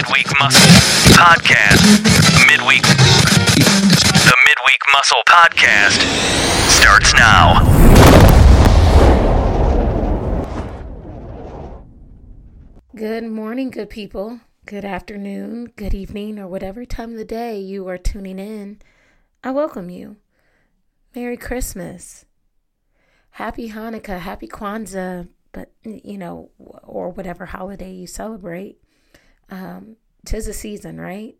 Midweek Muscle Podcast. Midweek. The Midweek Muscle Podcast starts now. Good morning, good people. Good afternoon, good evening, or whatever time of the day you are tuning in. I welcome you. Merry Christmas. Happy Hanukkah, Happy Kwanzaa, but you know, or whatever holiday you celebrate. Um, tis a season, right?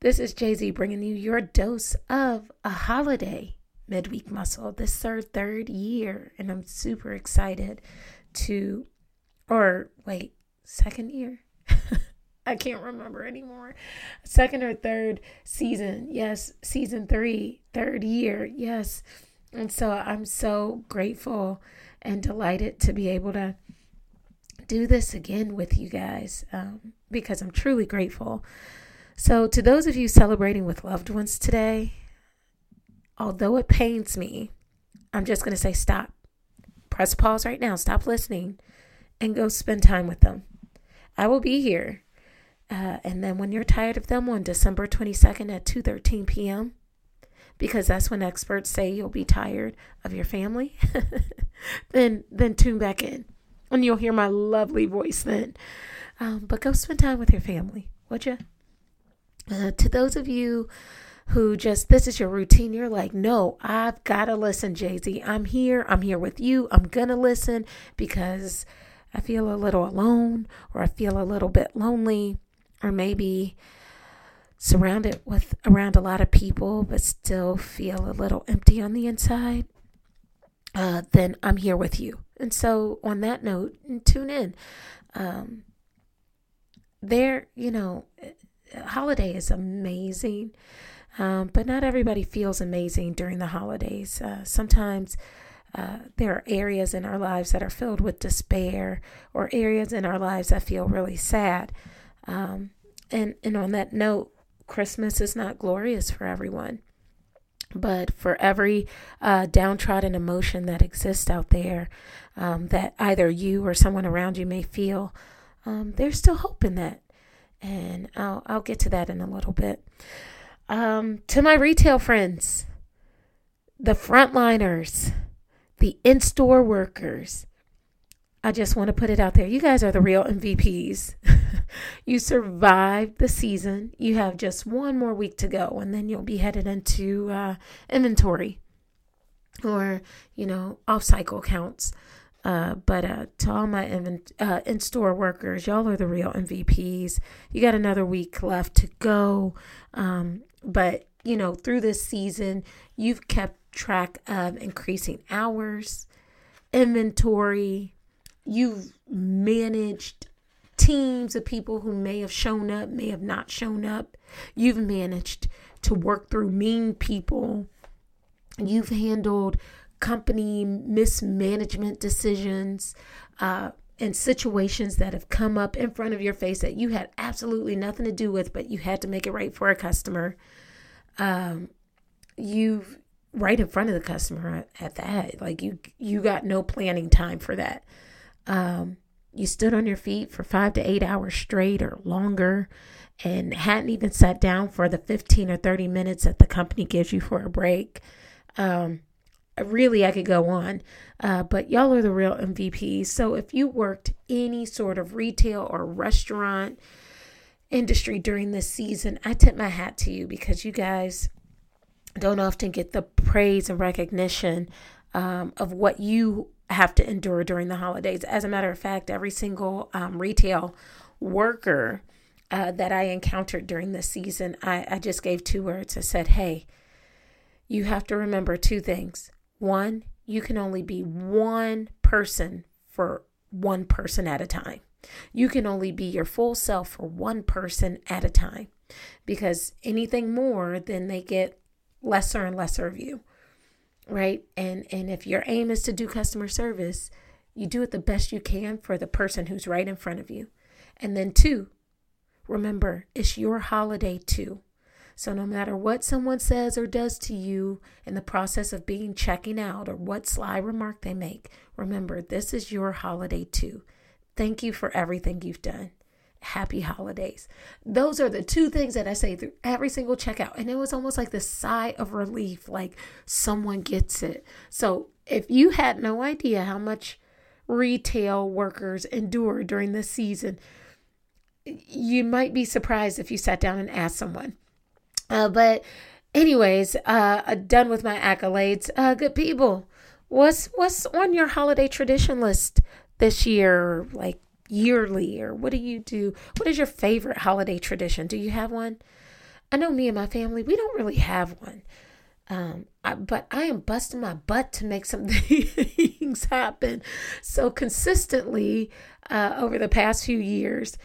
This is Jay Z bringing you your dose of a holiday midweek muscle. This third third year, and I'm super excited to, or wait, second year. I can't remember anymore. Second or third season. Yes, season three, third year. Yes. And so I'm so grateful and delighted to be able to do this again with you guys um, because I'm truly grateful. So, to those of you celebrating with loved ones today, although it pains me, I'm just going to say stop. Press pause right now, stop listening, and go spend time with them. I will be here. Uh, and then when you're tired of them on December 22nd at 2:13 p.m., because that's when experts say you'll be tired of your family, then then tune back in and you'll hear my lovely voice then. Um, but go spend time with your family, would you? Uh, to those of you who just this is your routine, you're like, no, I've got to listen, Jay Z. I'm here. I'm here with you. I'm gonna listen because I feel a little alone, or I feel a little bit lonely, or maybe surrounded with around a lot of people, but still feel a little empty on the inside. Uh, then I'm here with you. And so, on that note, tune in. Um, there, you know, holiday is amazing, um, but not everybody feels amazing during the holidays. Uh, sometimes uh, there are areas in our lives that are filled with despair, or areas in our lives that feel really sad. Um, and and on that note, Christmas is not glorious for everyone. But for every uh, downtrodden emotion that exists out there, um, that either you or someone around you may feel, um, there's still hope in that. And I'll, I'll get to that in a little bit. Um, to my retail friends, the frontliners, the in store workers, I just want to put it out there. You guys are the real MVPs. you survived the season. You have just one more week to go, and then you'll be headed into uh, inventory or, you know, off cycle counts. Uh, but uh, to all my uh, in store workers, y'all are the real MVPs. You got another week left to go. Um, but, you know, through this season, you've kept track of increasing hours, inventory, you've managed teams of people who may have shown up, may have not shown up. You've managed to work through mean people. You've handled company mismanagement decisions uh, and situations that have come up in front of your face that you had absolutely nothing to do with, but you had to make it right for a customer. Um, you've right in front of the customer at that. Like you, you got no planning time for that. Um, you stood on your feet for five to eight hours straight or longer and hadn't even sat down for the 15 or 30 minutes that the company gives you for a break. Um, really, I could go on, uh, but y'all are the real MVPs. So if you worked any sort of retail or restaurant industry during this season, I tip my hat to you because you guys don't often get the praise and recognition um, of what you have to endure during the holidays. As a matter of fact, every single um, retail worker uh, that I encountered during this season, I, I just gave two words. I said, hey, you have to remember two things. One, you can only be one person for one person at a time. You can only be your full self for one person at a time because anything more, then they get lesser and lesser of you right? And and if your aim is to do customer service, you do it the best you can for the person who's right in front of you. And then two, remember, it's your holiday too. So no matter what someone says or does to you in the process of being checking out or what sly remark they make, remember this is your holiday too. Thank you for everything you've done. Happy holidays. Those are the two things that I say through every single checkout. And it was almost like the sigh of relief, like someone gets it. So if you had no idea how much retail workers endure during this season, you might be surprised if you sat down and asked someone. Uh, but, anyways, uh, done with my accolades. Uh, good people, what's what's on your holiday tradition list this year? Like yearly, or what do you do? What is your favorite holiday tradition? Do you have one? I know me and my family, we don't really have one. Um, I, but I am busting my butt to make some things happen. So consistently, uh, over the past few years,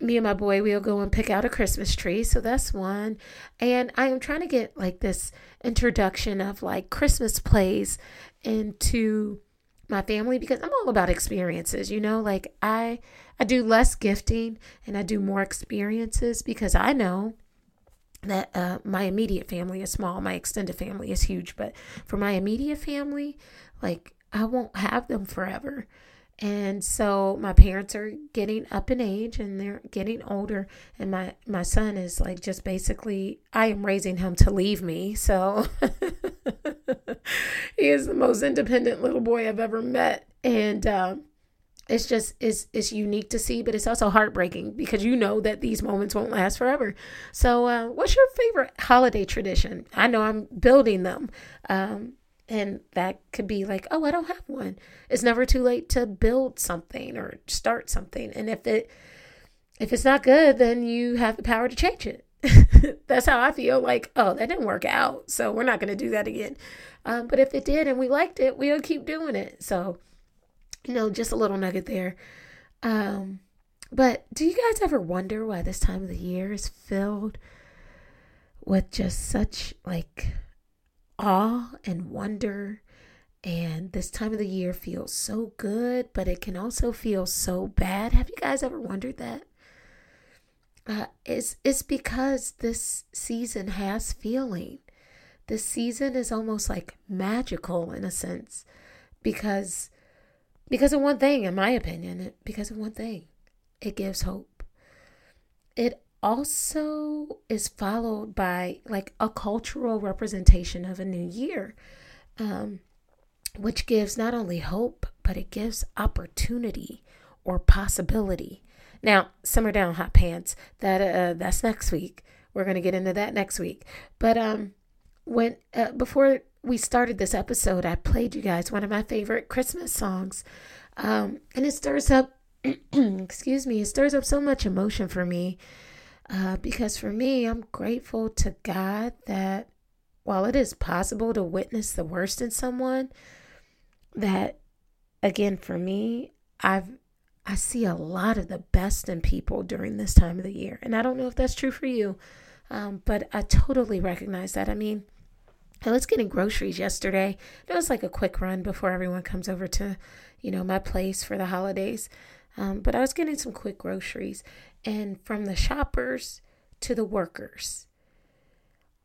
me and my boy we'll go and pick out a christmas tree so that's one and i am trying to get like this introduction of like christmas plays into my family because i'm all about experiences you know like i i do less gifting and i do more experiences because i know that uh, my immediate family is small my extended family is huge but for my immediate family like i won't have them forever and so my parents are getting up in age and they're getting older and my my son is like just basically I am raising him to leave me. So he is the most independent little boy I've ever met and um, it's just it's it's unique to see, but it's also heartbreaking because you know that these moments won't last forever. So, uh, what's your favorite holiday tradition? I know I'm building them. Um, and that could be like, oh, I don't have one. It's never too late to build something or start something. And if it if it's not good, then you have the power to change it. That's how I feel like, oh, that didn't work out. So we're not going to do that again. Um, but if it did and we liked it, we'll keep doing it. So, you know, just a little nugget there. Um, but do you guys ever wonder why this time of the year is filled with just such like awe and wonder. And this time of the year feels so good, but it can also feel so bad. Have you guys ever wondered that? Uh, it's, it's because this season has feeling. This season is almost like magical in a sense because because of one thing in my opinion because of one thing it gives hope it also is followed by like a cultural representation of a new year, um, which gives not only hope, but it gives opportunity or possibility. Now, summer down hot pants. That uh, that's next week. We're gonna get into that next week. But um, when uh, before we started this episode, I played you guys one of my favorite Christmas songs, um, and it stirs up. excuse me, it stirs up so much emotion for me uh, because for me, I'm grateful to God that while it is possible to witness the worst in someone, that again, for me, I've I see a lot of the best in people during this time of the year. And I don't know if that's true for you, um, but I totally recognize that. I mean, I was getting groceries yesterday. It was like a quick run before everyone comes over to, you know, my place for the holidays. Um, but I was getting some quick groceries, and from the shoppers to the workers,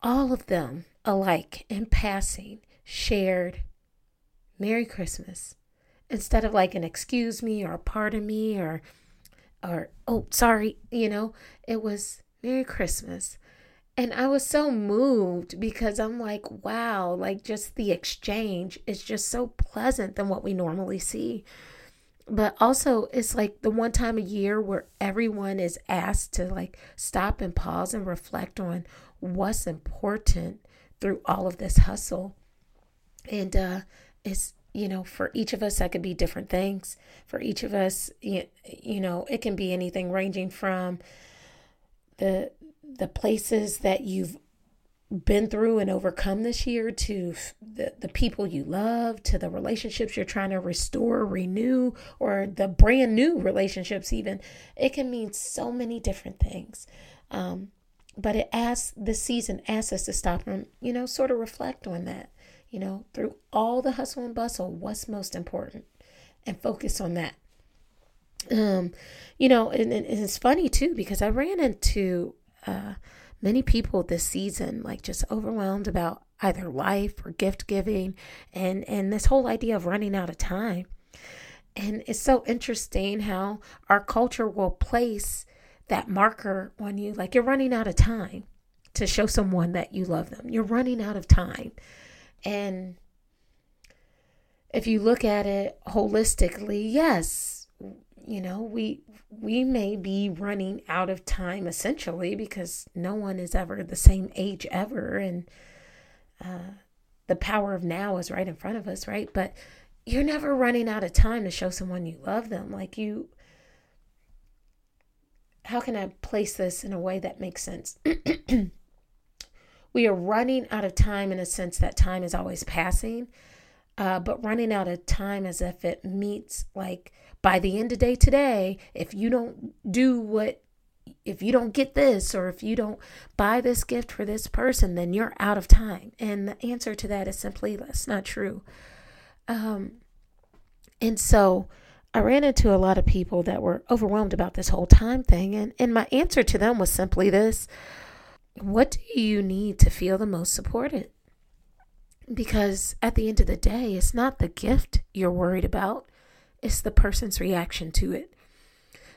all of them alike in passing shared Merry Christmas instead of like an excuse me or a pardon me or or oh sorry, you know, it was Merry Christmas. And I was so moved because I'm like, wow, like just the exchange is just so pleasant than what we normally see. But also it's like the one time a year where everyone is asked to like stop and pause and reflect on what's important through all of this hustle. And uh it's you know for each of us that could be different things for each of us you, you know it can be anything ranging from the the places that you've been through and overcome this year to the, the people you love, to the relationships you're trying to restore, renew, or the brand new relationships, even. It can mean so many different things. Um, but it asks, the season asks us to stop and, you know, sort of reflect on that, you know, through all the hustle and bustle, what's most important and focus on that. Um, you know, and, and it's funny too, because I ran into, uh, many people this season like just overwhelmed about either life or gift giving and and this whole idea of running out of time and it's so interesting how our culture will place that marker on you, like you're running out of time to show someone that you love them. You're running out of time. And if you look at it holistically, yes, you know, we we may be running out of time essentially because no one is ever the same age ever and uh, the power of now is right in front of us, right? But you're never running out of time to show someone you love them. Like you how can I place this in a way that makes sense? we are running out of time in a sense that time is always passing, uh, but running out of time as if it meets like by the end of day today, if you don't do what if you don't get this or if you don't buy this gift for this person, then you're out of time. And the answer to that is simply that's not true. Um, and so I ran into a lot of people that were overwhelmed about this whole time thing. And, and my answer to them was simply this What do you need to feel the most supported? Because at the end of the day, it's not the gift you're worried about, it's the person's reaction to it.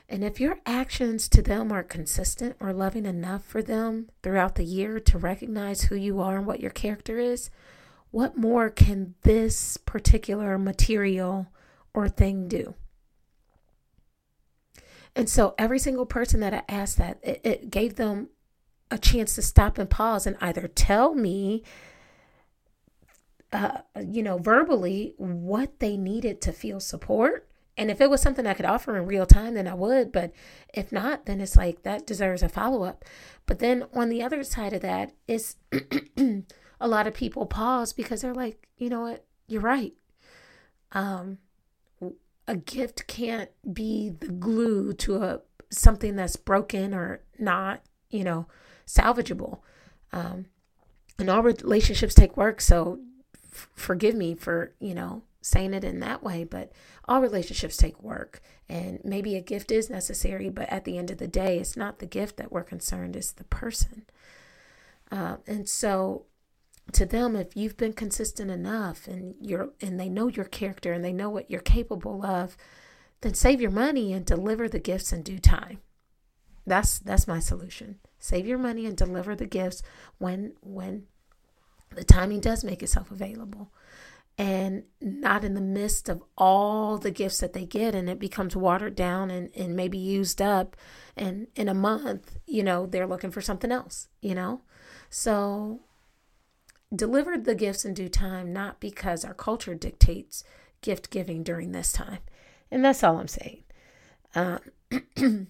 And if your actions to them are consistent or loving enough for them throughout the year to recognize who you are and what your character is, what more can this particular material or thing do? And so every single person that I asked that, it, it gave them a chance to stop and pause and either tell me, uh, you know, verbally what they needed to feel support and if it was something I could offer in real time, then I would. But if not, then it's like that deserves a follow up. But then on the other side of that is a lot of people pause because they're like, you know what, you're right. Um, a gift can't be the glue to a something that's broken or not, you know, salvageable. Um, and all relationships take work, so f- forgive me for you know saying it in that way, but all relationships take work. And maybe a gift is necessary, but at the end of the day, it's not the gift that we're concerned, it's the person. Uh, and so to them if you've been consistent enough and you're and they know your character and they know what you're capable of then save your money and deliver the gifts in due time that's that's my solution save your money and deliver the gifts when when the timing does make itself available. And not in the midst of all the gifts that they get and it becomes watered down and, and maybe used up and in a month you know they're looking for something else you know? So deliver the gifts in due time not because our culture dictates gift giving during this time. And that's all i'm saying. Um,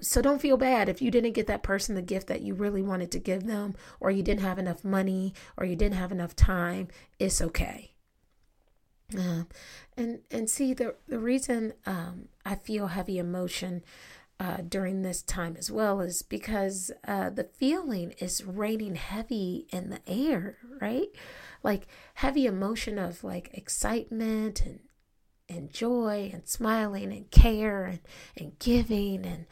so don't feel bad if you didn't get that person the gift that you really wanted to give them or you didn't have enough money or you didn't have enough time it's okay uh, and and see the the reason um, I feel heavy emotion uh, during this time as well is because uh, the feeling is raining heavy in the air, right? Like heavy emotion of like excitement and and joy and smiling and care and, and giving and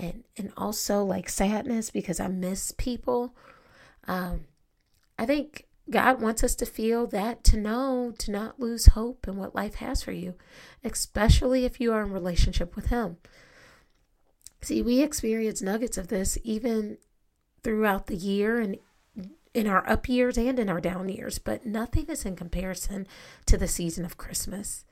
and and also like sadness because I miss people. Um, I think God wants us to feel that, to know, to not lose hope in what life has for you, especially if you are in relationship with Him. See, we experience nuggets of this even throughout the year and in our up years and in our down years, but nothing is in comparison to the season of Christmas.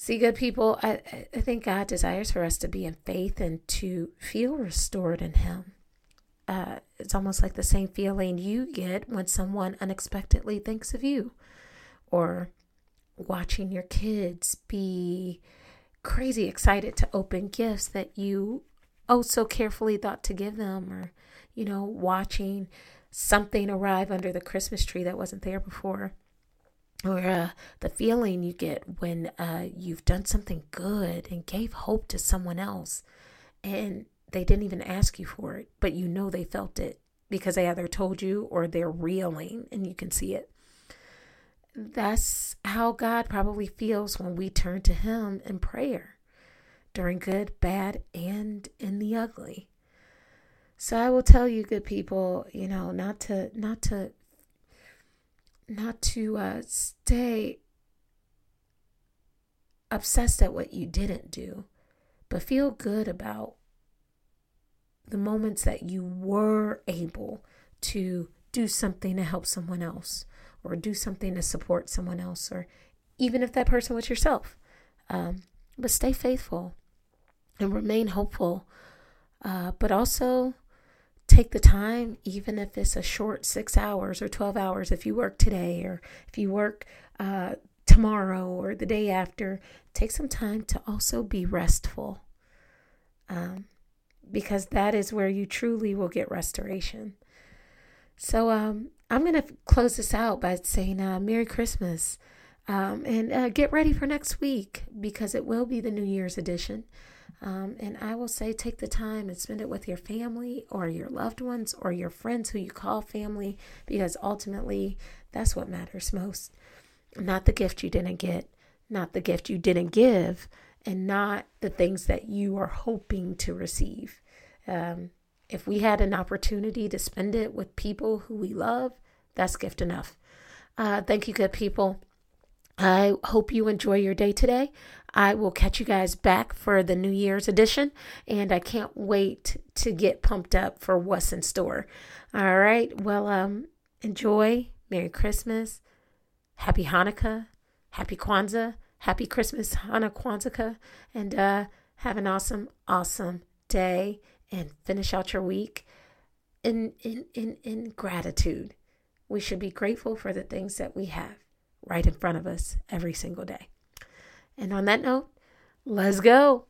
See, good people, I, I think God desires for us to be in faith and to feel restored in Him. Uh, it's almost like the same feeling you get when someone unexpectedly thinks of you or watching your kids be crazy excited to open gifts that you oh so carefully thought to give them or you know watching something arrive under the christmas tree that wasn't there before or uh, the feeling you get when uh, you've done something good and gave hope to someone else and they didn't even ask you for it, but you know they felt it because they either told you or they're reeling and you can see it. That's how God probably feels when we turn to Him in prayer during good, bad, and in the ugly. So I will tell you, good people, you know, not to, not to, not to uh, stay obsessed at what you didn't do, but feel good about the moments that you were able to do something to help someone else or do something to support someone else or even if that person was yourself. Um, but stay faithful and remain hopeful. Uh, but also take the time, even if it's a short six hours or 12 hours, if you work today or if you work uh, tomorrow or the day after, take some time to also be restful. Um, because that is where you truly will get restoration. So um, I'm going to close this out by saying uh, Merry Christmas. Um, and uh, get ready for next week because it will be the New Year's edition. Um, and I will say take the time and spend it with your family or your loved ones or your friends who you call family because ultimately that's what matters most. Not the gift you didn't get, not the gift you didn't give, and not the things that you are hoping to receive. Um, if we had an opportunity to spend it with people who we love, that's gift enough. Uh, thank you, good people. I hope you enjoy your day today. I will catch you guys back for the New Year's edition, and I can't wait to get pumped up for what's in store. All right. Well, um, enjoy. Merry Christmas. Happy Hanukkah. Happy Kwanzaa. Happy Christmas, Hanukkah, Kwanzaa, and uh, have an awesome, awesome day and finish out your week in in in in gratitude. We should be grateful for the things that we have right in front of us every single day. And on that note, let's go.